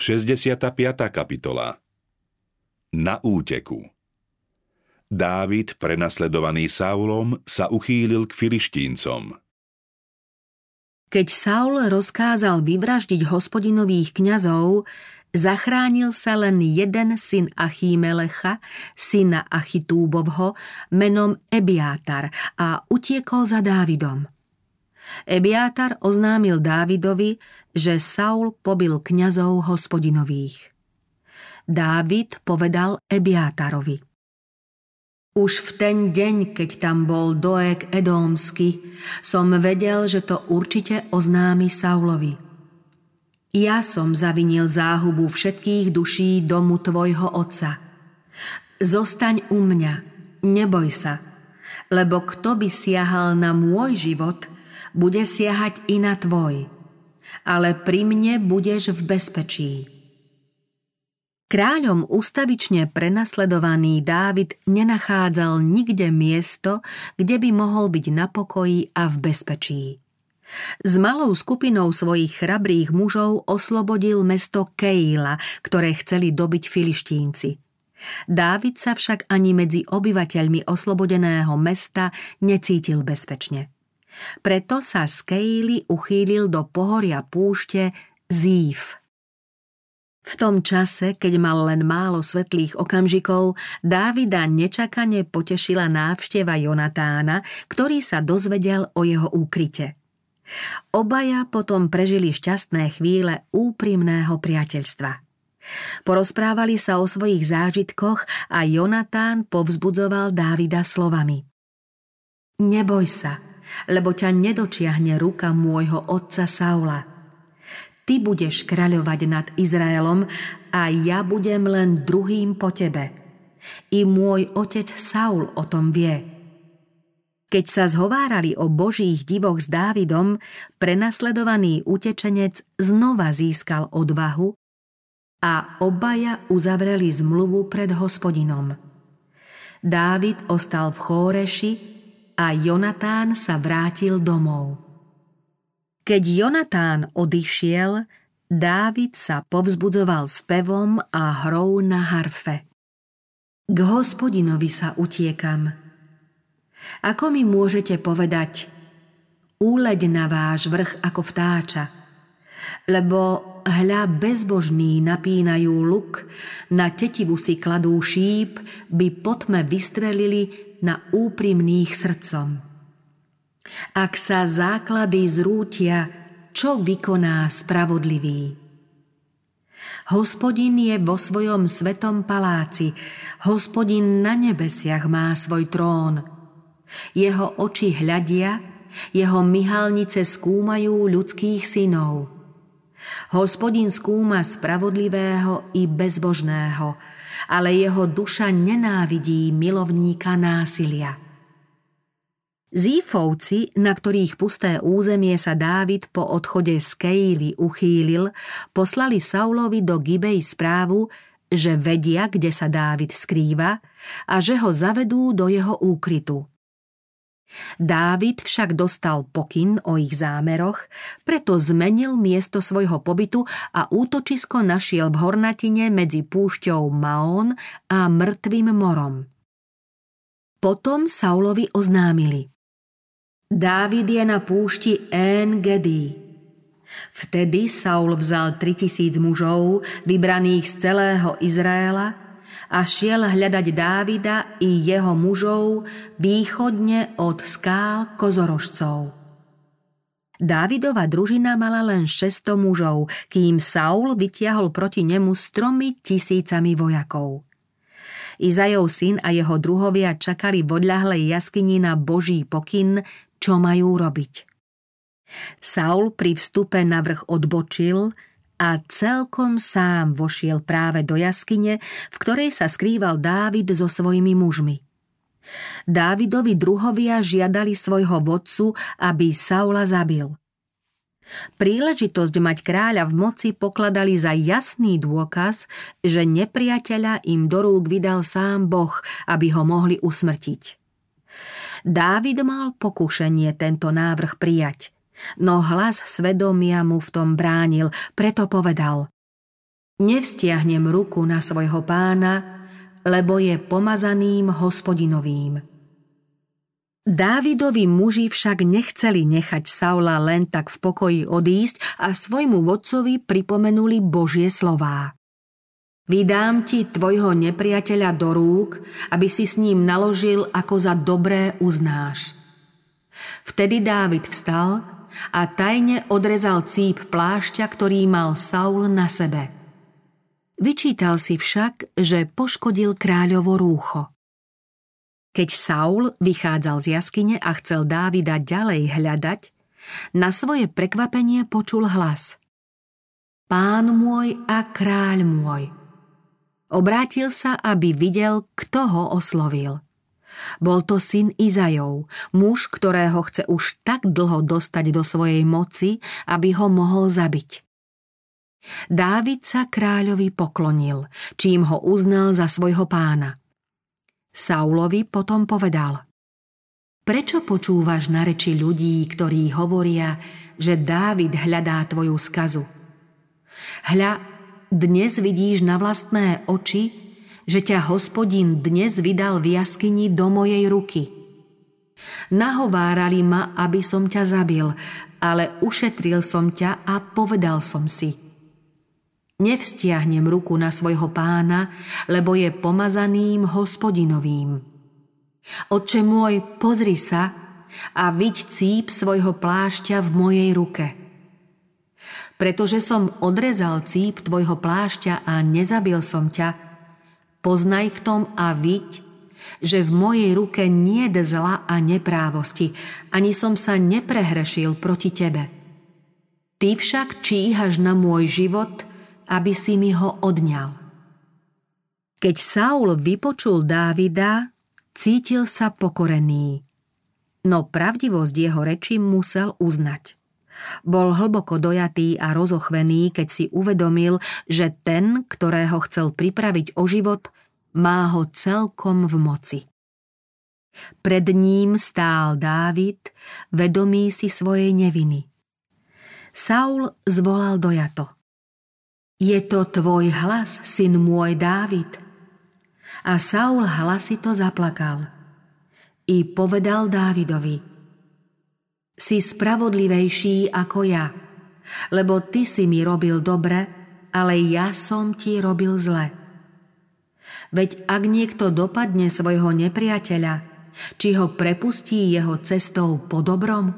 65. kapitola Na úteku Dávid, prenasledovaný Saulom, sa uchýlil k filištíncom. Keď Saul rozkázal vyvraždiť hospodinových kňazov, zachránil sa len jeden syn Achímelecha, syna Achitúbovho, menom Ebiátar a utiekol za Dávidom. Ebiátar oznámil Dávidovi, že Saul pobil kňazov hospodinových. Dávid povedal Ebiátarovi. Už v ten deň, keď tam bol Doek Edómsky, som vedel, že to určite oznámi Saulovi. Ja som zavinil záhubu všetkých duší domu tvojho otca. Zostaň u mňa, neboj sa, lebo kto by siahal na môj život – bude siahať i na tvoj, ale pri mne budeš v bezpečí. Kráľom ustavične prenasledovaný Dávid nenachádzal nikde miesto, kde by mohol byť na pokoji a v bezpečí. S malou skupinou svojich chrabrých mužov oslobodil mesto Keila, ktoré chceli dobiť filištínci. Dávid sa však ani medzi obyvateľmi oslobodeného mesta necítil bezpečne. Preto sa z Keily uchýlil do pohoria púšte Zív. V tom čase, keď mal len málo svetlých okamžikov, Dávida nečakane potešila návšteva Jonatána, ktorý sa dozvedel o jeho úkryte. Obaja potom prežili šťastné chvíle úprimného priateľstva. Porozprávali sa o svojich zážitkoch a Jonatán povzbudzoval Dávida slovami. Neboj sa, lebo ťa nedočiahne ruka môjho otca Saula. Ty budeš kráľovať nad Izraelom a ja budem len druhým po tebe. I môj otec Saul o tom vie. Keď sa zhovárali o božích divoch s Dávidom, prenasledovaný utečenec znova získal odvahu a obaja uzavreli zmluvu pred hospodinom. Dávid ostal v Chóreši a Jonatán sa vrátil domov. Keď Jonatán odišiel, Dávid sa povzbudzoval spevom a hrou na harfe. K hospodinovi sa utiekam. Ako mi môžete povedať, úleď na váš vrch ako vtáča, lebo hľa bezbožní napínajú luk, na tetivu si kladú šíp, by potme vystrelili na úprimných srdcom. Ak sa základy zrútia, čo vykoná spravodlivý? Hospodin je vo svojom svetom paláci, hospodin na nebesiach má svoj trón. Jeho oči hľadia, jeho myhalnice skúmajú ľudských synov. Hospodin skúma spravodlivého i bezbožného, ale jeho duša nenávidí milovníka násilia. Zífovci, na ktorých pusté územie sa Dávid po odchode z Keily uchýlil, poslali Saulovi do Gibej správu, že vedia, kde sa Dávid skrýva a že ho zavedú do jeho úkrytu. Dávid však dostal pokyn o ich zámeroch, preto zmenil miesto svojho pobytu a útočisko našiel v hornatine medzi púšťou Maón a mŕtvým morom. Potom Saulovi oznámili. Dávid je na púšti En Gedi. Vtedy Saul vzal 3000 mužov, vybraných z celého Izraela, a šiel hľadať Dávida i jeho mužov východne od skál kozorožcov. Dávidova družina mala len 600 mužov, kým Saul vytiahol proti nemu s tromi tisícami vojakov. Izajov syn a jeho druhovia čakali v odľahlej jaskyni na Boží pokyn, čo majú robiť. Saul pri vstupe na vrch odbočil, a celkom sám vošiel práve do jaskyne, v ktorej sa skrýval Dávid so svojimi mužmi. Dávidovi druhovia žiadali svojho vodcu, aby Saula zabil. Príležitosť mať kráľa v moci pokladali za jasný dôkaz, že nepriateľa im do rúk vydal sám Boh, aby ho mohli usmrtiť. Dávid mal pokušenie tento návrh prijať – no hlas svedomia mu v tom bránil, preto povedal Nevstiahnem ruku na svojho pána, lebo je pomazaným hospodinovým. Dávidovi muži však nechceli nechať Saula len tak v pokoji odísť a svojmu vodcovi pripomenuli Božie slová. Vydám ti tvojho nepriateľa do rúk, aby si s ním naložil, ako za dobré uznáš. Vtedy Dávid vstal a tajne odrezal cíp plášťa, ktorý mal Saul na sebe – Vyčítal si však, že poškodil kráľovo rúcho. Keď Saul vychádzal z jaskyne a chcel Dávida ďalej hľadať, na svoje prekvapenie počul hlas. Pán môj a kráľ môj. Obrátil sa, aby videl, kto ho oslovil. Bol to syn Izajov, muž, ktorého chce už tak dlho dostať do svojej moci, aby ho mohol zabiť. Dávid sa kráľovi poklonil, čím ho uznal za svojho pána. Saulovi potom povedal Prečo počúvaš na reči ľudí, ktorí hovoria, že Dávid hľadá tvoju skazu? Hľa, dnes vidíš na vlastné oči, že ťa hospodin dnes vydal v jaskyni do mojej ruky. Nahovárali ma, aby som ťa zabil, ale ušetril som ťa a povedal som si – Nevstiahnem ruku na svojho pána, lebo je pomazaným hospodinovým. Oče môj, pozri sa a viď cíp svojho plášťa v mojej ruke. Pretože som odrezal cíp tvojho plášťa a nezabil som ťa, poznaj v tom a viď, že v mojej ruke nie je zla a neprávosti, ani som sa neprehrešil proti tebe. Ty však číhaš na môj život – aby si mi ho odňal. Keď Saul vypočul Dávida, cítil sa pokorený. No pravdivosť jeho reči musel uznať. Bol hlboko dojatý a rozochvený, keď si uvedomil, že ten, ktorého chcel pripraviť o život, má ho celkom v moci. Pred ním stál Dávid, vedomý si svojej neviny. Saul zvolal dojato. Je to tvoj hlas, syn môj Dávid. A Saul hlasito zaplakal. I povedal Dávidovi, si spravodlivejší ako ja, lebo ty si mi robil dobre, ale ja som ti robil zle. Veď ak niekto dopadne svojho nepriateľa, či ho prepustí jeho cestou po dobrom?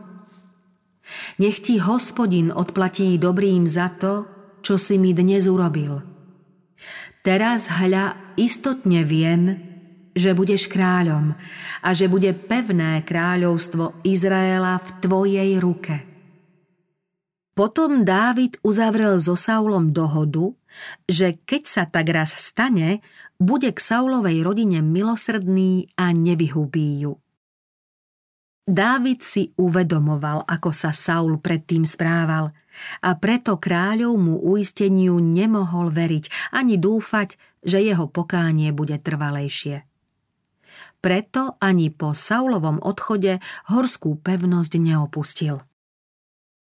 Nech ti hospodin odplatí dobrým za to, čo si mi dnes urobil. Teraz hľa istotne viem, že budeš kráľom a že bude pevné kráľovstvo Izraela v tvojej ruke. Potom Dávid uzavrel so Saulom dohodu, že keď sa tak raz stane, bude k Saulovej rodine milosrdný a nevyhubí ju. Dávid si uvedomoval, ako sa Saul predtým správal a preto kráľovmu uisteniu nemohol veriť ani dúfať, že jeho pokánie bude trvalejšie. Preto ani po Saulovom odchode horskú pevnosť neopustil.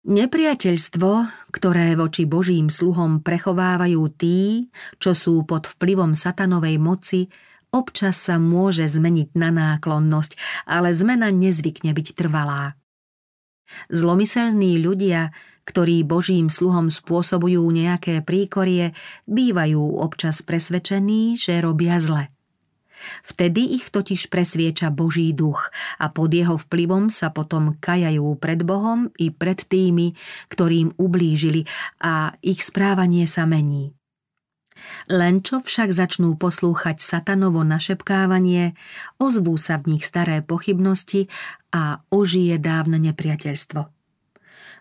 Nepriateľstvo, ktoré voči Božím sluhom prechovávajú tí, čo sú pod vplyvom satanovej moci, Občas sa môže zmeniť na náklonnosť, ale zmena nezvykne byť trvalá. Zlomyselní ľudia, ktorí Božím sluhom spôsobujú nejaké príkorie, bývajú občas presvedčení, že robia zle. Vtedy ich totiž presvieča Boží duch a pod jeho vplyvom sa potom kajajú pred Bohom i pred tými, ktorým ublížili a ich správanie sa mení. Len čo však začnú poslúchať satanovo našepkávanie, ozvú sa v nich staré pochybnosti a ožije dávne nepriateľstvo.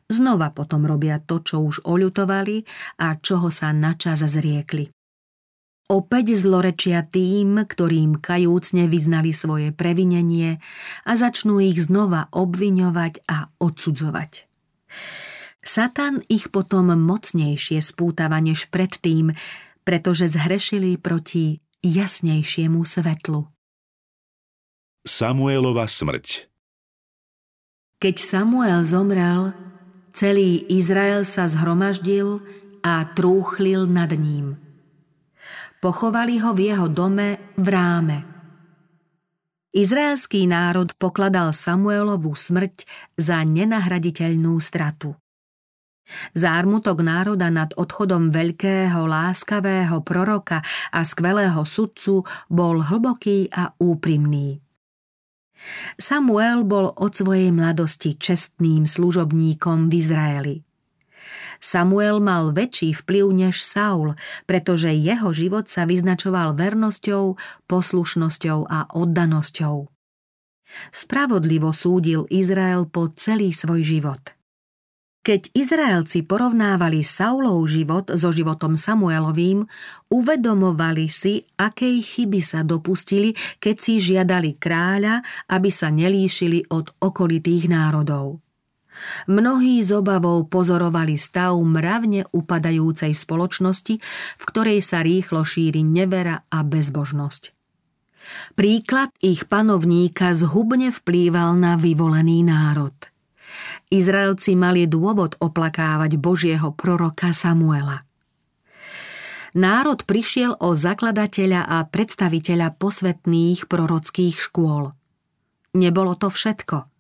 Znova potom robia to, čo už oľutovali a čoho sa načas zriekli. Opäť zlorečia tým, ktorým kajúcne vyznali svoje previnenie a začnú ich znova obviňovať a odsudzovať. Satan ich potom mocnejšie spútava než predtým, pretože zhrešili proti jasnejšiemu svetlu. Samuelova smrť Keď Samuel zomrel, celý Izrael sa zhromaždil a trúchlil nad ním. Pochovali ho v jeho dome v ráme. Izraelský národ pokladal Samuelovú smrť za nenahraditeľnú stratu. Zármutok národa nad odchodom veľkého, láskavého proroka a skvelého sudcu bol hlboký a úprimný. Samuel bol od svojej mladosti čestným služobníkom v Izraeli. Samuel mal väčší vplyv než Saul, pretože jeho život sa vyznačoval vernosťou, poslušnosťou a oddanosťou. Spravodlivo súdil Izrael po celý svoj život – keď Izraelci porovnávali Saulov život so životom Samuelovým, uvedomovali si, akej chyby sa dopustili, keď si žiadali kráľa, aby sa nelíšili od okolitých národov. Mnohí z obavou pozorovali stav mravne upadajúcej spoločnosti, v ktorej sa rýchlo šíri nevera a bezbožnosť. Príklad ich panovníka zhubne vplýval na vyvolený národ – Izraelci mali dôvod oplakávať Božieho proroka Samuela. Národ prišiel o zakladateľa a predstaviteľa posvetných prorockých škôl. Nebolo to všetko.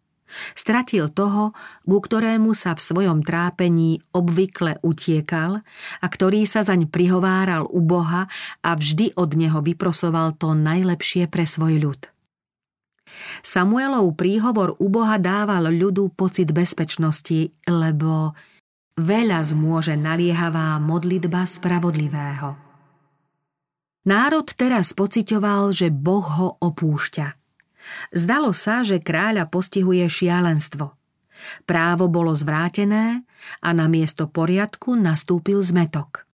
Stratil toho, ku ktorému sa v svojom trápení obvykle utiekal a ktorý sa zaň prihováral u Boha a vždy od neho vyprosoval to najlepšie pre svoj ľud. Samuelov príhovor u Boha dával ľudu pocit bezpečnosti, lebo veľa zmôže naliehavá modlitba spravodlivého. Národ teraz pocitoval, že Boh ho opúšťa. Zdalo sa, že kráľa postihuje šialenstvo. Právo bolo zvrátené a na miesto poriadku nastúpil zmetok.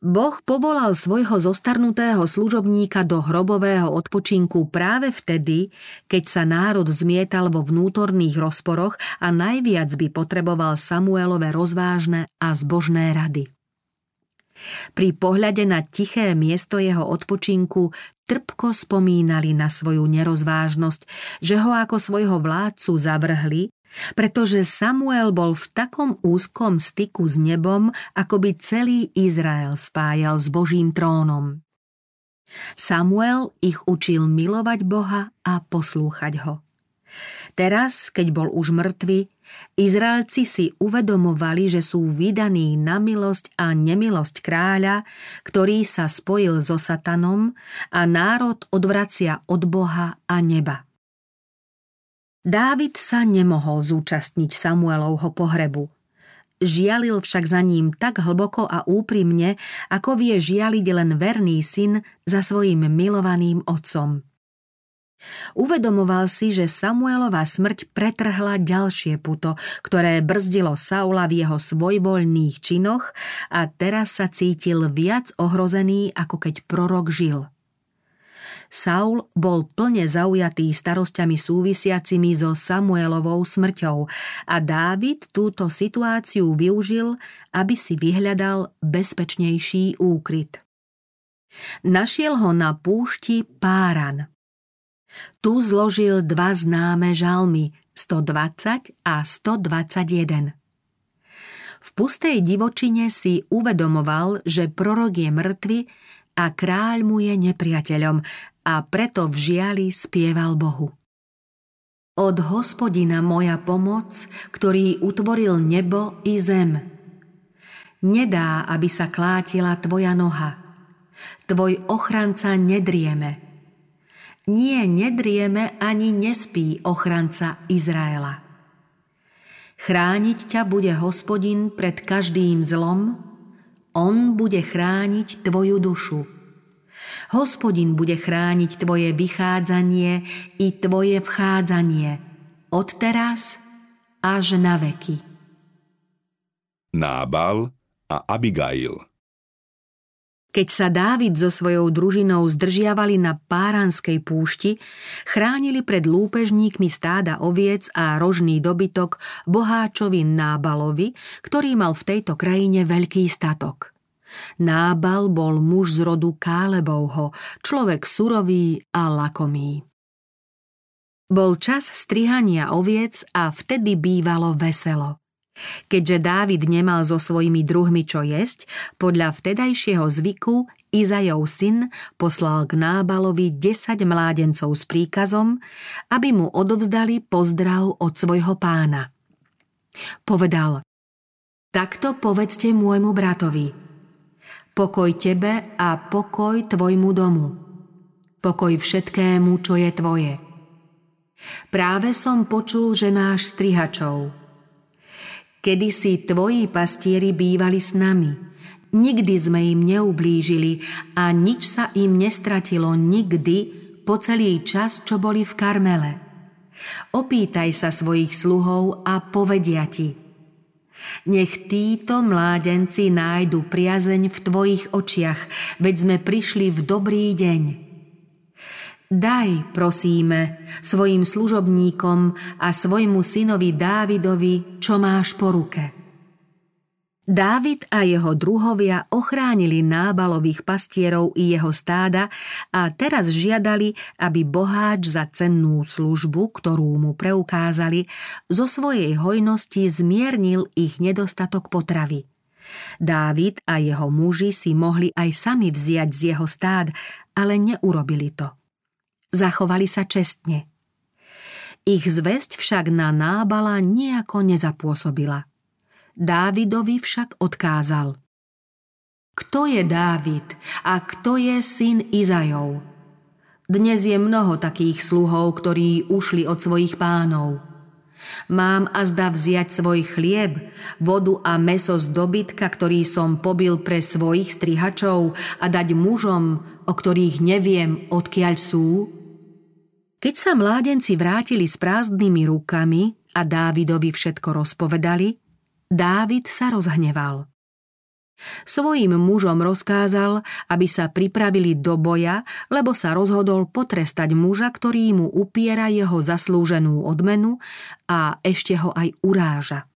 Boh povolal svojho zostarnutého služobníka do hrobového odpočinku práve vtedy, keď sa národ zmietal vo vnútorných rozporoch a najviac by potreboval Samuelové rozvážne a zbožné rady. Pri pohľade na tiché miesto jeho odpočinku trpko spomínali na svoju nerozvážnosť, že ho ako svojho vládcu zavrhli pretože Samuel bol v takom úzkom styku s nebom, ako by celý Izrael spájal s Božím trónom. Samuel ich učil milovať Boha a poslúchať ho. Teraz, keď bol už mŕtvy, Izraelci si uvedomovali, že sú vydaní na milosť a nemilosť kráľa, ktorý sa spojil so satanom a národ odvracia od Boha a neba. Dávid sa nemohol zúčastniť Samuelovho pohrebu. Žialil však za ním tak hlboko a úprimne, ako vie žialiť len verný syn za svojim milovaným otcom. Uvedomoval si, že Samuelova smrť pretrhla ďalšie puto, ktoré brzdilo Saula v jeho svojvoľných činoch a teraz sa cítil viac ohrozený, ako keď prorok žil. Saul bol plne zaujatý starostiami súvisiacimi so Samuelovou smrťou a Dávid túto situáciu využil, aby si vyhľadal bezpečnejší úkryt. Našiel ho na púšti Páran. Tu zložil dva známe žalmy 120 a 121. V pustej divočine si uvedomoval, že prorok je mŕtvy a kráľ mu je nepriateľom a preto v žiali spieval Bohu. Od hospodina moja pomoc, ktorý utvoril nebo i zem. Nedá, aby sa klátila tvoja noha. Tvoj ochranca nedrieme. Nie nedrieme ani nespí ochranca Izraela. Chrániť ťa bude hospodin pred každým zlom, on bude chrániť tvoju dušu Hospodin bude chrániť tvoje vychádzanie i tvoje vchádzanie od teraz až na veky. Nábal a Abigail keď sa Dávid so svojou družinou zdržiavali na Páranskej púšti, chránili pred lúpežníkmi stáda oviec a rožný dobytok boháčovi Nábalovi, ktorý mal v tejto krajine veľký statok. Nábal bol muž z rodu Kálebovho, človek surový a lakomý. Bol čas strihania oviec a vtedy bývalo veselo. Keďže Dávid nemal so svojimi druhmi čo jesť, podľa vtedajšieho zvyku Izajov syn poslal k Nábalovi 10 mládencov s príkazom, aby mu odovzdali pozdrav od svojho pána. Povedal, takto povedzte môjmu bratovi, pokoj tebe a pokoj tvojmu domu, pokoj všetkému, čo je tvoje. Práve som počul, že máš strihačov. Kedy si tvoji pastieri bývali s nami – Nikdy sme im neublížili a nič sa im nestratilo nikdy po celý čas, čo boli v Karmele. Opýtaj sa svojich sluhov a povedia ti. Nech títo mládenci nájdu priazeň v tvojich očiach, veď sme prišli v dobrý deň. Daj, prosíme, svojim služobníkom a svojmu synovi Dávidovi, čo máš po ruke. Dávid a jeho druhovia ochránili nábalových pastierov i jeho stáda a teraz žiadali, aby boháč za cennú službu, ktorú mu preukázali, zo svojej hojnosti zmiernil ich nedostatok potravy. Dávid a jeho muži si mohli aj sami vziať z jeho stád, ale neurobili to. Zachovali sa čestne. Ich zväzť však na nábala nejako nezapôsobila – Dávidovi však odkázal. Kto je Dávid a kto je syn Izajov? Dnes je mnoho takých sluhov, ktorí ušli od svojich pánov. Mám a zda vziať svoj chlieb, vodu a meso z dobytka, ktorý som pobil pre svojich strihačov a dať mužom, o ktorých neviem, odkiaľ sú? Keď sa mládenci vrátili s prázdnymi rukami a Dávidovi všetko rozpovedali, Dávid sa rozhneval. Svojim mužom rozkázal, aby sa pripravili do boja, lebo sa rozhodol potrestať muža, ktorý mu upiera jeho zaslúženú odmenu a ešte ho aj uráža.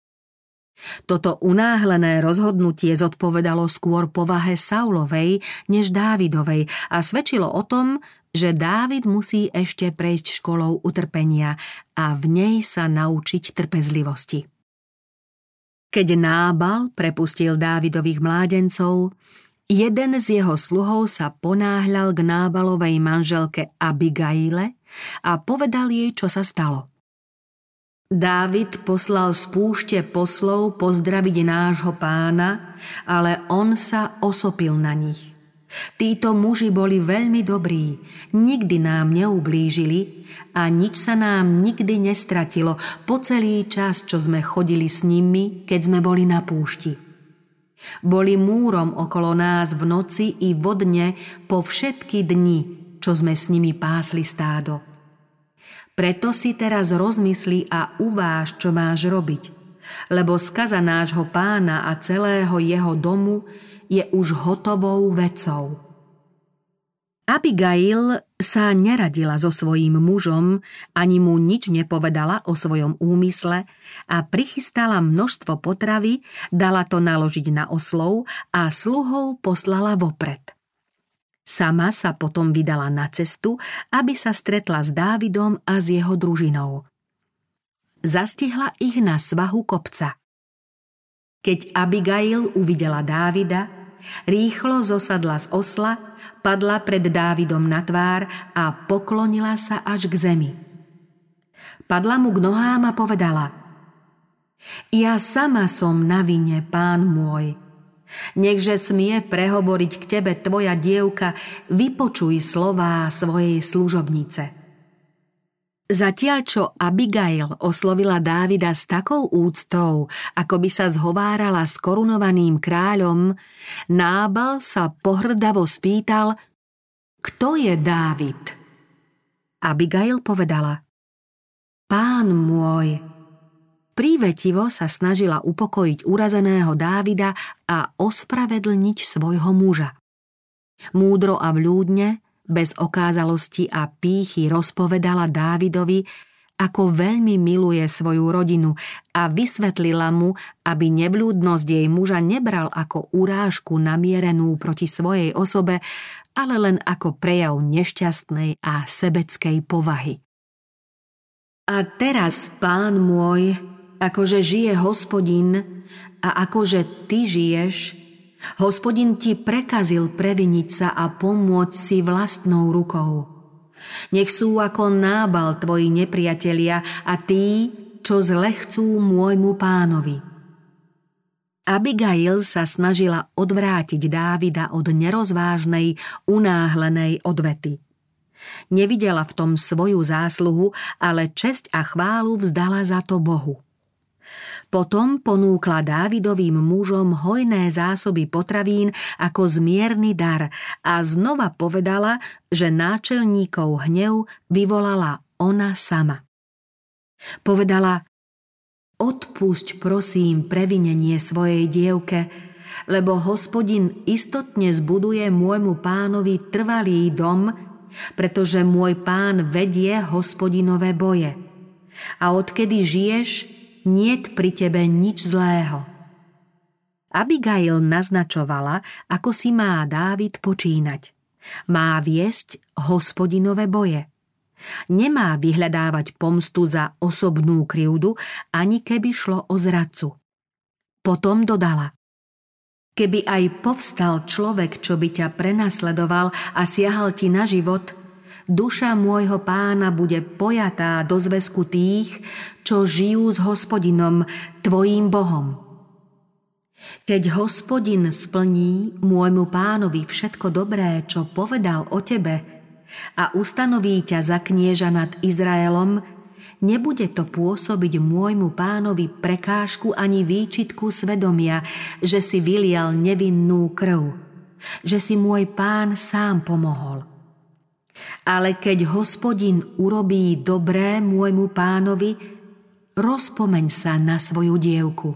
Toto unáhlené rozhodnutie zodpovedalo skôr povahe Saulovej než Dávidovej a svedčilo o tom, že Dávid musí ešte prejsť školou utrpenia a v nej sa naučiť trpezlivosti. Keď Nábal prepustil Dávidových mládencov, jeden z jeho sluhov sa ponáhľal k Nábalovej manželke Abigaile a povedal jej, čo sa stalo. Dávid poslal z púšte poslov pozdraviť nášho pána, ale on sa osopil na nich. Títo muži boli veľmi dobrí, nikdy nám neublížili a nič sa nám nikdy nestratilo po celý čas, čo sme chodili s nimi, keď sme boli na púšti. Boli múrom okolo nás v noci i vodne po všetky dni, čo sme s nimi pásli stádo. Preto si teraz rozmysli a uváž, čo máš robiť, lebo skaza nášho pána a celého jeho domu je už hotovou vecou. Abigail sa neradila so svojím mužom, ani mu nič nepovedala o svojom úmysle a prichystala množstvo potravy, dala to naložiť na oslov a sluhov poslala vopred. Sama sa potom vydala na cestu, aby sa stretla s Dávidom a s jeho družinou. Zastihla ich na svahu kopca. Keď Abigail uvidela Dávida, Rýchlo zosadla z osla, padla pred Dávidom na tvár a poklonila sa až k zemi. Padla mu k nohám a povedala Ja sama som na vine, pán môj. Nechže smie prehovoriť k tebe tvoja dievka, vypočuj slová svojej služobnice. Zatiaľ čo Abigail oslovila Dávida s takou úctou, ako by sa zhovárala s korunovaným kráľom, Nábal sa pohrdavo spýtal, kto je Dávid? Abigail povedala, Pán môj, Prívetivo sa snažila upokojiť urazeného Dávida a ospravedlniť svojho muža. Múdro a vľúdne bez okázalosti a pýchy rozpovedala Dávidovi, ako veľmi miluje svoju rodinu a vysvetlila mu, aby neblúdnosť jej muža nebral ako urážku namierenú proti svojej osobe, ale len ako prejav nešťastnej a sebeckej povahy. A teraz, pán môj, akože žije hospodin a akože ty žiješ, Hospodin ti prekazil previniť sa a pomôcť si vlastnou rukou. Nech sú ako nábal tvoji nepriatelia a tí, čo zle chcú môjmu pánovi. Abigail sa snažila odvrátiť Dávida od nerozvážnej, unáhlenej odvety. Nevidela v tom svoju zásluhu, ale česť a chválu vzdala za to Bohu. Potom ponúkla Dávidovým mužom hojné zásoby potravín ako zmierny dar a znova povedala, že náčelníkov hnev vyvolala ona sama. Povedala, odpusť prosím previnenie svojej dievke, lebo hospodin istotne zbuduje môjmu pánovi trvalý dom, pretože môj pán vedie hospodinové boje. A odkedy žiješ, niet pri tebe nič zlého. Abigail naznačovala, ako si má Dávid počínať. Má viesť hospodinové boje. Nemá vyhľadávať pomstu za osobnú krivdu, ani keby šlo o zradcu. Potom dodala. Keby aj povstal človek, čo by ťa prenasledoval a siahal ti na život – duša môjho pána bude pojatá do zväzku tých, čo žijú s hospodinom, tvojím Bohom. Keď hospodin splní môjmu pánovi všetko dobré, čo povedal o tebe a ustanoví ťa za knieža nad Izraelom, nebude to pôsobiť môjmu pánovi prekážku ani výčitku svedomia, že si vylial nevinnú krv, že si môj pán sám pomohol – ale keď hospodin urobí dobré môjmu pánovi, rozpomeň sa na svoju dievku.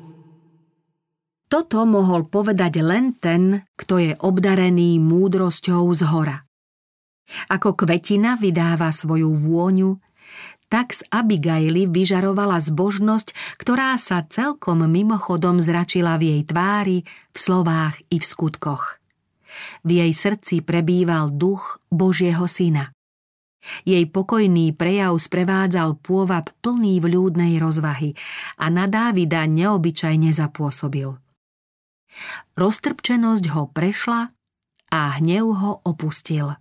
Toto mohol povedať len ten, kto je obdarený múdrosťou z hora. Ako kvetina vydáva svoju vôňu, tak z Abigaily vyžarovala zbožnosť, ktorá sa celkom mimochodom zračila v jej tvári, v slovách i v skutkoch. V jej srdci prebýval duch Božieho syna. Jej pokojný prejav sprevádzal pôvab plný vľúdnej rozvahy a na Dávida neobyčajne zapôsobil. Roztrpčenosť ho prešla a hnev ho opustil.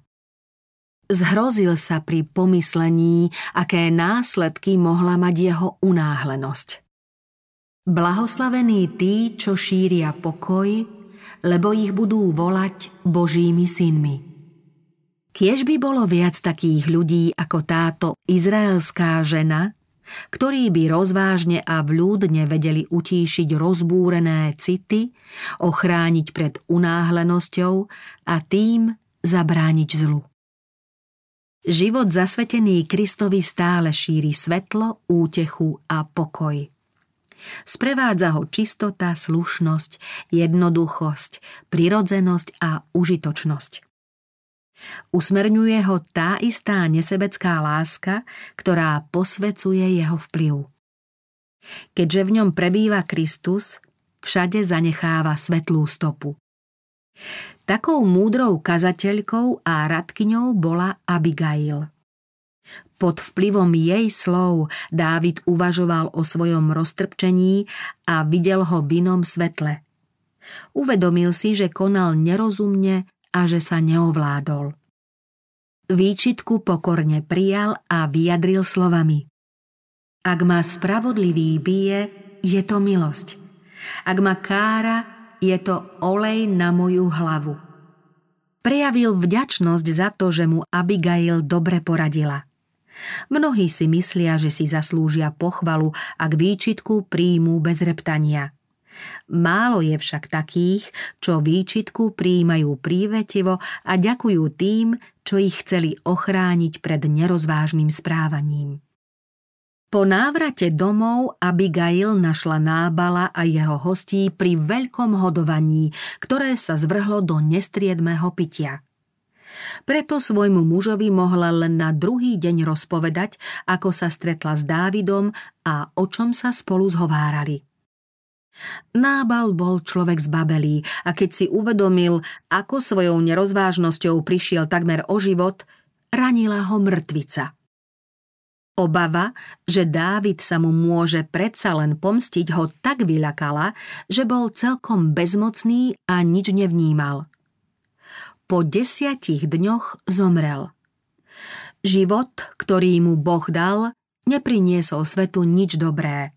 Zhrozil sa pri pomyslení, aké následky mohla mať jeho unáhlenosť. Blahoslavení tí, čo šíria pokoj, lebo ich budú volať Božími synmi. Kiež by bolo viac takých ľudí ako táto izraelská žena, ktorí by rozvážne a vľúdne vedeli utíšiť rozbúrené city, ochrániť pred unáhlenosťou a tým zabrániť zlu. Život zasvetený Kristovi stále šíri svetlo, útechu a pokoj. Sprevádza ho čistota, slušnosť, jednoduchosť, prirodzenosť a užitočnosť. Usmerňuje ho tá istá nesebecká láska, ktorá posvecuje jeho vplyv. Keďže v ňom prebýva Kristus, všade zanecháva svetlú stopu. Takou múdrou kazateľkou a radkyňou bola Abigail. Pod vplyvom jej slov Dávid uvažoval o svojom roztrpčení a videl ho v inom svetle. Uvedomil si, že konal nerozumne a že sa neovládol. Výčitku pokorne prijal a vyjadril slovami. Ak ma spravodlivý bije, je to milosť. Ak ma kára, je to olej na moju hlavu. Prejavil vďačnosť za to, že mu Abigail dobre poradila. Mnohí si myslia, že si zaslúžia pochvalu, ak výčitku príjmú bez reptania. Málo je však takých, čo výčitku príjmajú prívetivo a ďakujú tým, čo ich chceli ochrániť pred nerozvážnym správaním. Po návrate domov Abigail našla Nábala a jeho hostí pri veľkom hodovaní, ktoré sa zvrhlo do nestriedmého pitia. Preto svojmu mužovi mohla len na druhý deň rozpovedať, ako sa stretla s Dávidom a o čom sa spolu zhovárali. Nábal bol človek z Babelí a keď si uvedomil, ako svojou nerozvážnosťou prišiel takmer o život, ranila ho mŕtvica. Obava, že Dávid sa mu môže predsa len pomstiť, ho tak vyľakala, že bol celkom bezmocný a nič nevnímal. Po desiatich dňoch zomrel. Život, ktorý mu Boh dal, nepriniesol svetu nič dobré.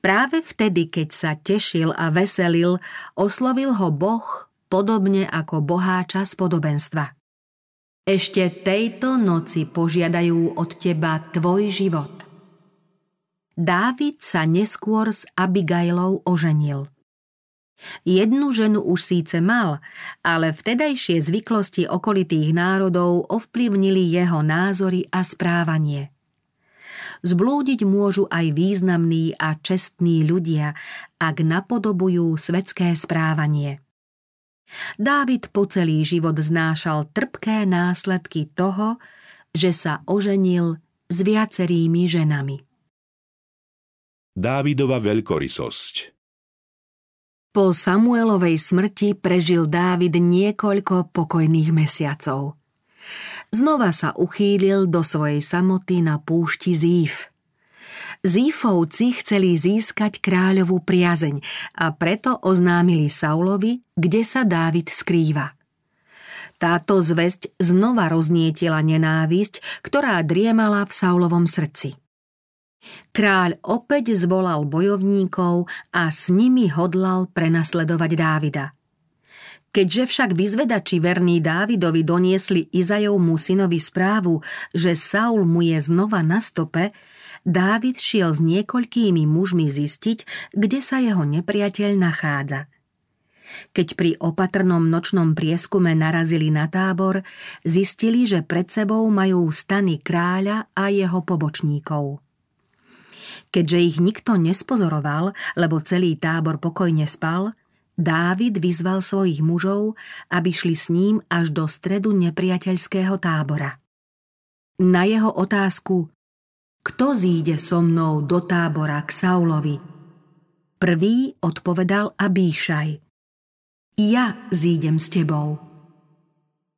Práve vtedy, keď sa tešil a veselil, oslovil ho Boh podobne ako boháča z podobenstva. Ešte tejto noci požiadajú od teba tvoj život. Dávid sa neskôr s Abigailou oženil. Jednu ženu už síce mal, ale vtedajšie zvyklosti okolitých národov ovplyvnili jeho názory a správanie. Zblúdiť môžu aj významní a čestní ľudia, ak napodobujú svetské správanie. Dávid po celý život znášal trpké následky toho, že sa oženil s viacerými ženami. Dávidova veľkorysosť Po Samuelovej smrti prežil Dávid niekoľko pokojných mesiacov. Znova sa uchýlil do svojej samoty na púšti Zív. Zífovci chceli získať kráľovú priazeň a preto oznámili Saulovi, kde sa Dávid skrýva. Táto zväzť znova roznietila nenávisť, ktorá driemala v Saulovom srdci. Kráľ opäť zvolal bojovníkov a s nimi hodlal prenasledovať Dávida. Keďže však vyzvedači verní Dávidovi doniesli Izajovmu synovi správu, že Saul mu je znova na stope, Dávid šiel s niekoľkými mužmi zistiť, kde sa jeho nepriateľ nachádza. Keď pri opatrnom nočnom prieskume narazili na tábor, zistili, že pred sebou majú stany kráľa a jeho pobočníkov. Keďže ich nikto nespozoroval, lebo celý tábor pokojne spal, Dávid vyzval svojich mužov, aby šli s ním až do stredu nepriateľského tábora. Na jeho otázku, kto zíde so mnou do tábora k Saulovi? Prvý odpovedal Abíšaj. Ja zídem s tebou.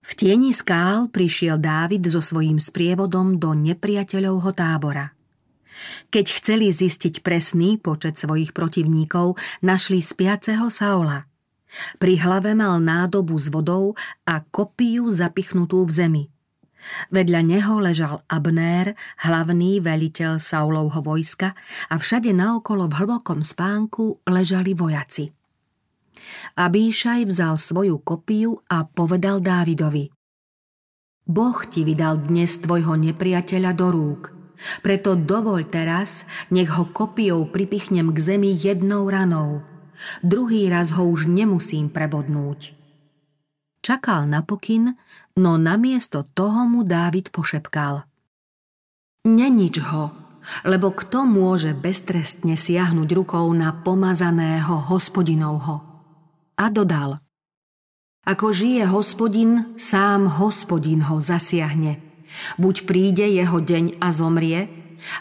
V tieni skál prišiel Dávid so svojím sprievodom do nepriateľovho tábora. Keď chceli zistiť presný počet svojich protivníkov, našli spiaceho Saula. Pri hlave mal nádobu s vodou a kopiu zapichnutú v zemi. Vedľa neho ležal Abnér, hlavný veliteľ Saulovho vojska a všade naokolo v hlbokom spánku ležali vojaci. Abíšaj vzal svoju kopiu a povedal Dávidovi Boh ti vydal dnes tvojho nepriateľa do rúk, preto dovoľ teraz, nech ho kopiou pripichnem k zemi jednou ranou. Druhý raz ho už nemusím prebodnúť. Čakal na pokyn, no namiesto toho mu Dávid pošepkal. Nenič ho, lebo kto môže beztrestne siahnuť rukou na pomazaného hospodinovho? A dodal. Ako žije hospodin, sám hospodin ho zasiahne. Buď príde jeho deň a zomrie,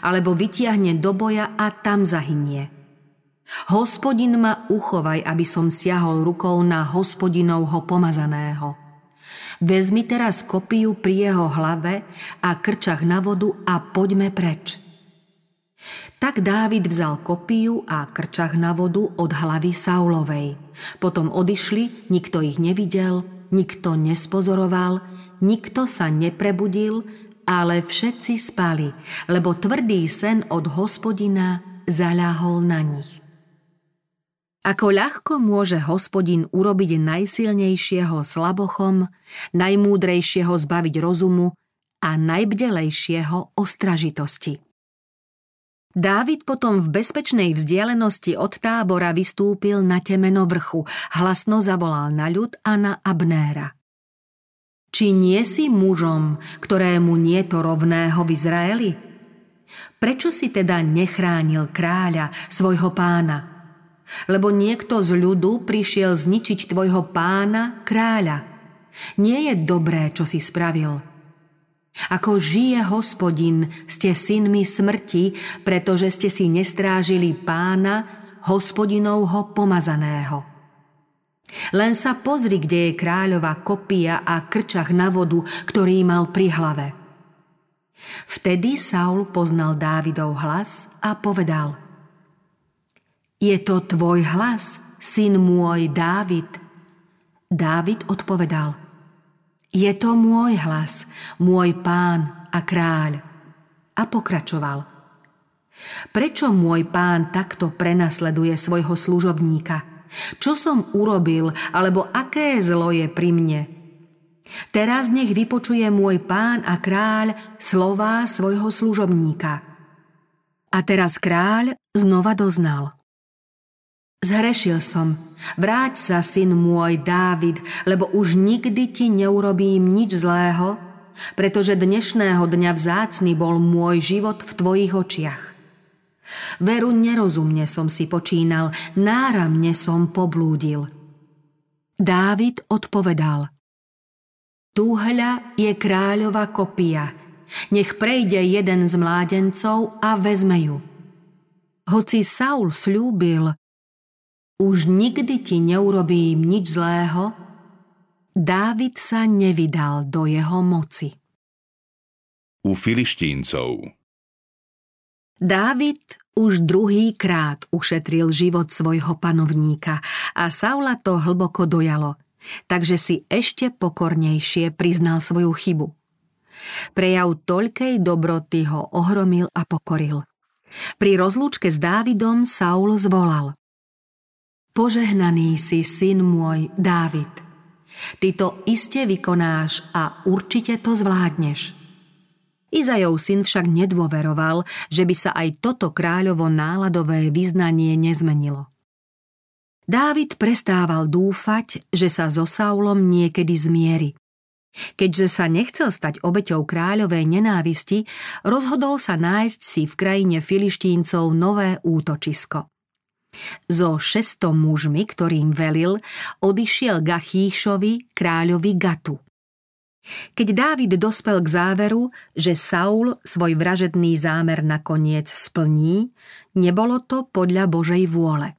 alebo vytiahne do boja a tam zahynie. Hospodin ma uchovaj, aby som siahol rukou na hospodinovho pomazaného. Vezmi teraz kopiu pri jeho hlave a krčach na vodu a poďme preč. Tak Dávid vzal kopiu a krčach na vodu od hlavy Saulovej. Potom odišli, nikto ich nevidel, nikto nespozoroval, nikto sa neprebudil, ale všetci spali, lebo tvrdý sen od hospodina zaľahol na nich. Ako ľahko môže hospodin urobiť najsilnejšieho slabochom, najmúdrejšieho zbaviť rozumu a najbdelejšieho ostražitosti. Dávid potom v bezpečnej vzdialenosti od tábora vystúpil na temeno vrchu, hlasno zavolal na ľud a na Abnéra. Či nie si mužom, ktorému nie to rovného v Izraeli? Prečo si teda nechránil kráľa, svojho pána, lebo niekto z ľudu prišiel zničiť tvojho pána, kráľa. Nie je dobré, čo si spravil. Ako žije hospodin, ste synmi smrti, pretože ste si nestrážili pána, hospodinovho pomazaného. Len sa pozri, kde je kráľová kopia a krčach na vodu, ktorý mal pri hlave. Vtedy Saul poznal Dávidov hlas a povedal Je to tvoj hlas, syn môj Dávid? Dávid odpovedal Je to môj hlas, môj pán a kráľ. A pokračoval Prečo môj pán takto prenasleduje svojho služobníka? Čo som urobil, alebo aké zlo je pri mne? Teraz nech vypočuje môj pán a kráľ slová svojho služobníka. A teraz kráľ znova doznal. Zhrešil som, vráť sa, syn môj Dávid, lebo už nikdy ti neurobím nič zlého, pretože dnešného dňa vzácny bol môj život v tvojich očiach. Veru nerozumne som si počínal, náramne som poblúdil. Dávid odpovedal – Túhľa je kráľova kopia. Nech prejde jeden z mládencov a vezme ju. Hoci Saul slúbil, už nikdy ti neurobím nič zlého, Dávid sa nevydal do jeho moci. U filištíncov Dávid už druhý krát ušetril život svojho panovníka a Saula to hlboko dojalo – takže si ešte pokornejšie priznal svoju chybu. Prejav toľkej dobroty ho ohromil a pokoril. Pri rozlúčke s Dávidom Saul zvolal. Požehnaný si, syn môj, Dávid. Ty to iste vykonáš a určite to zvládneš. Izajov syn však nedôveroval, že by sa aj toto kráľovo náladové vyznanie nezmenilo. Dávid prestával dúfať, že sa so Saulom niekedy zmieri. Keďže sa nechcel stať obeťou kráľovej nenávisti, rozhodol sa nájsť si v krajine filištíncov nové útočisko. So šestom mužmi, ktorým velil, odišiel Gachíšovi, kráľovi Gatu. Keď Dávid dospel k záveru, že Saul svoj vražedný zámer nakoniec splní, nebolo to podľa Božej vôle.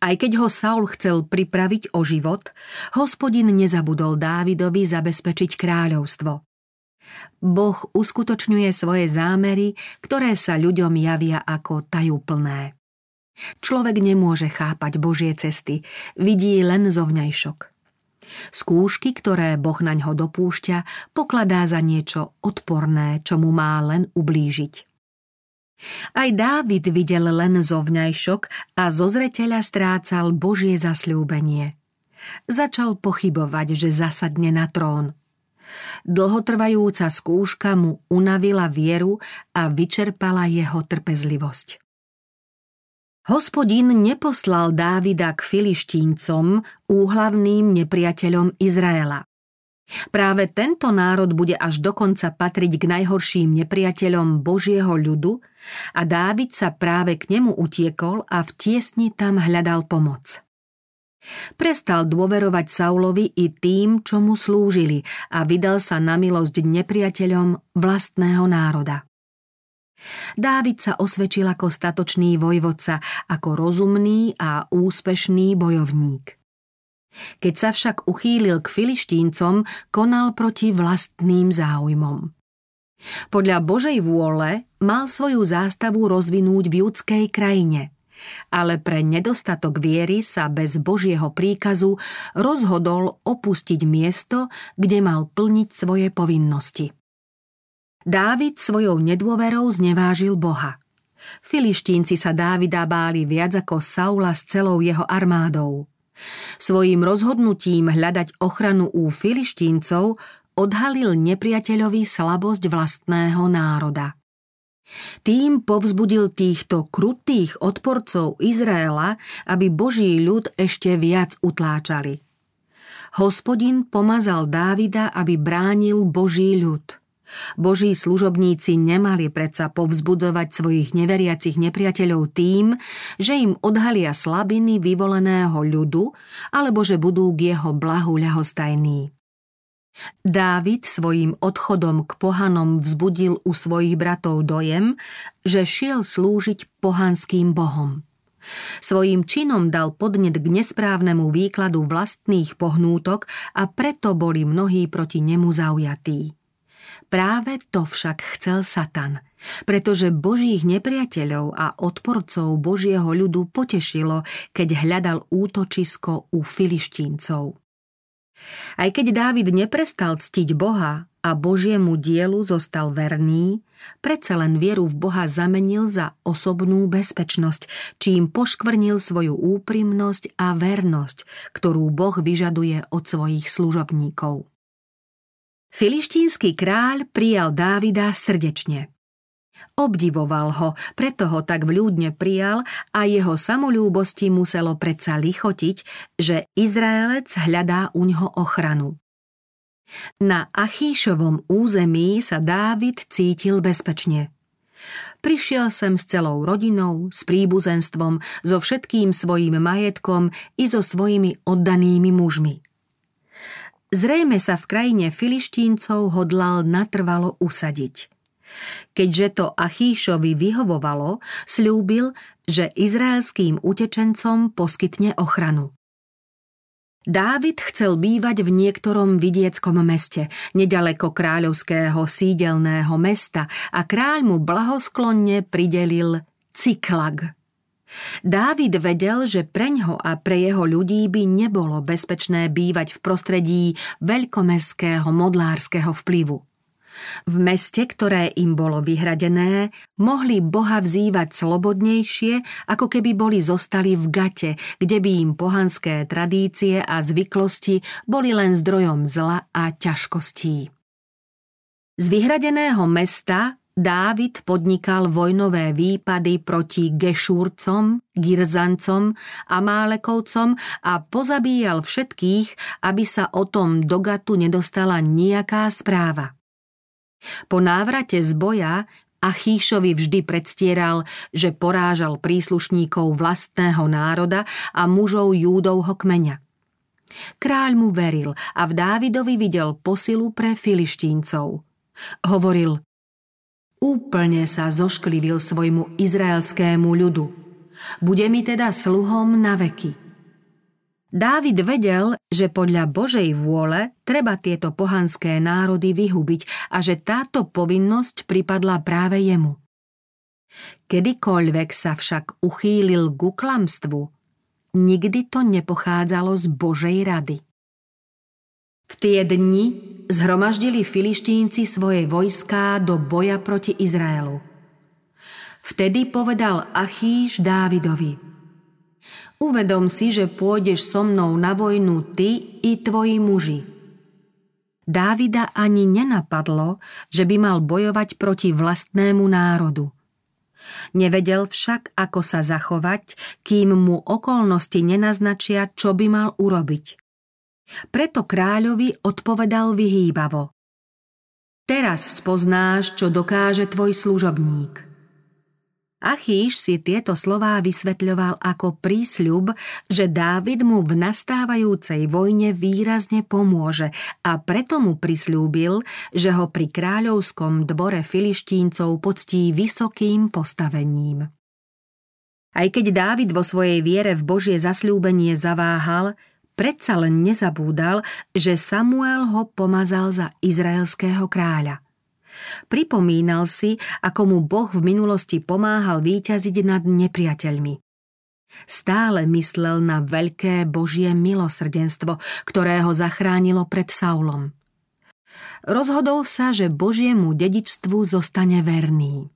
Aj keď ho Saul chcel pripraviť o život, hospodin nezabudol Dávidovi zabezpečiť kráľovstvo. Boh uskutočňuje svoje zámery, ktoré sa ľuďom javia ako tajúplné. Človek nemôže chápať Božie cesty, vidí len zovňajšok. Skúšky, ktoré Boh naň ho dopúšťa, pokladá za niečo odporné, čo mu má len ublížiť. Aj Dávid videl len zovňajšok a zo zreteľa strácal Božie zasľúbenie. Začal pochybovať, že zasadne na trón. Dlhotrvajúca skúška mu unavila vieru a vyčerpala jeho trpezlivosť. Hospodin neposlal Dávida k filištíncom, úhlavným nepriateľom Izraela. Práve tento národ bude až dokonca patriť k najhorším nepriateľom Božieho ľudu a Dávid sa práve k nemu utiekol a v tiesni tam hľadal pomoc. Prestal dôverovať Saulovi i tým, čo mu slúžili a vydal sa na milosť nepriateľom vlastného národa. Dávid sa osvedčil ako statočný vojvodca, ako rozumný a úspešný bojovník. Keď sa však uchýlil k filištíncom, konal proti vlastným záujmom. Podľa Božej vôle mal svoju zástavu rozvinúť v judskej krajine, ale pre nedostatok viery sa bez Božieho príkazu rozhodol opustiť miesto, kde mal plniť svoje povinnosti. Dávid svojou nedôverou znevážil Boha. Filištínci sa Dávida báli viac ako Saula s celou jeho armádou. Svojím rozhodnutím hľadať ochranu u filištíncov odhalil nepriateľovi slabosť vlastného národa. Tým povzbudil týchto krutých odporcov Izraela, aby Boží ľud ešte viac utláčali. Hospodin pomazal Dávida, aby bránil Boží ľud – Boží služobníci nemali predsa povzbudzovať svojich neveriacich nepriateľov tým, že im odhalia slabiny vyvoleného ľudu alebo že budú k jeho blahu ľahostajní. Dávid svojim odchodom k pohanom vzbudil u svojich bratov dojem, že šiel slúžiť pohanským bohom. Svojím činom dal podnet k nesprávnemu výkladu vlastných pohnútok a preto boli mnohí proti nemu zaujatí. Práve to však chcel Satan, pretože božích nepriateľov a odporcov Božieho ľudu potešilo, keď hľadal útočisko u filištíncov. Aj keď Dávid neprestal ctiť Boha a Božiemu dielu zostal verný, predsa len vieru v Boha zamenil za osobnú bezpečnosť, čím poškvrnil svoju úprimnosť a vernosť, ktorú Boh vyžaduje od svojich služobníkov. Filištínsky kráľ prijal Dávida srdečne. Obdivoval ho, preto ho tak vľúdne prijal a jeho samolúbosti muselo predsa lichotiť, že Izraelec hľadá u ňoho ochranu. Na Achíšovom území sa Dávid cítil bezpečne. Prišiel sem s celou rodinou, s príbuzenstvom, so všetkým svojím majetkom i so svojimi oddanými mužmi. Zrejme sa v krajine filištíncov hodlal natrvalo usadiť. Keďže to Achíšovi vyhovovalo, slúbil, že izraelským utečencom poskytne ochranu. Dávid chcel bývať v niektorom vidieckom meste, nedaleko kráľovského sídelného mesta a kráľ mu blahosklonne pridelil Ciklag. Dávid vedel, že preňho a pre jeho ľudí by nebolo bezpečné bývať v prostredí veľkomestského modlárskeho vplyvu. V meste, ktoré im bolo vyhradené, mohli Boha vzývať slobodnejšie, ako keby boli zostali v gate, kde by im pohanské tradície a zvyklosti boli len zdrojom zla a ťažkostí. Z vyhradeného mesta Dávid podnikal vojnové výpady proti Gešúrcom, Girzancom a Málekovcom a pozabíjal všetkých, aby sa o tom do Gatu nedostala nejaká správa. Po návrate z boja Achíšovi vždy predstieral, že porážal príslušníkov vlastného národa a mužov Júdovho kmeňa. Kráľ mu veril a v Dávidovi videl posilu pre filištíncov. Hovoril, Úplne sa zošklivil svojmu izraelskému ľudu. Bude mi teda sluhom na veky. Dávid vedel, že podľa Božej vôle treba tieto pohanské národy vyhubiť a že táto povinnosť pripadla práve jemu. Kedykoľvek sa však uchýlil ku klamstvu, nikdy to nepochádzalo z Božej rady. V tie dni zhromaždili filištínci svoje vojská do boja proti Izraelu. Vtedy povedal Achíš Dávidovi Uvedom si, že pôjdeš so mnou na vojnu ty i tvoji muži. Dávida ani nenapadlo, že by mal bojovať proti vlastnému národu. Nevedel však, ako sa zachovať, kým mu okolnosti nenaznačia, čo by mal urobiť. Preto kráľovi odpovedal vyhýbavo. Teraz spoznáš, čo dokáže tvoj služobník. Achíš si tieto slová vysvetľoval ako prísľub, že Dávid mu v nastávajúcej vojne výrazne pomôže a preto mu prislúbil, že ho pri kráľovskom dvore filištíncov poctí vysokým postavením. Aj keď Dávid vo svojej viere v Božie zasľúbenie zaváhal, predsa len nezabúdal, že Samuel ho pomazal za izraelského kráľa. Pripomínal si, ako mu Boh v minulosti pomáhal výťaziť nad nepriateľmi. Stále myslel na veľké Božie milosrdenstvo, ktoré ho zachránilo pred Saulom. Rozhodol sa, že Božiemu dedičstvu zostane verný.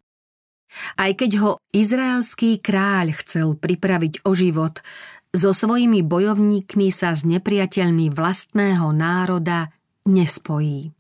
Aj keď ho izraelský kráľ chcel pripraviť o život, so svojimi bojovníkmi sa s nepriateľmi vlastného národa nespojí.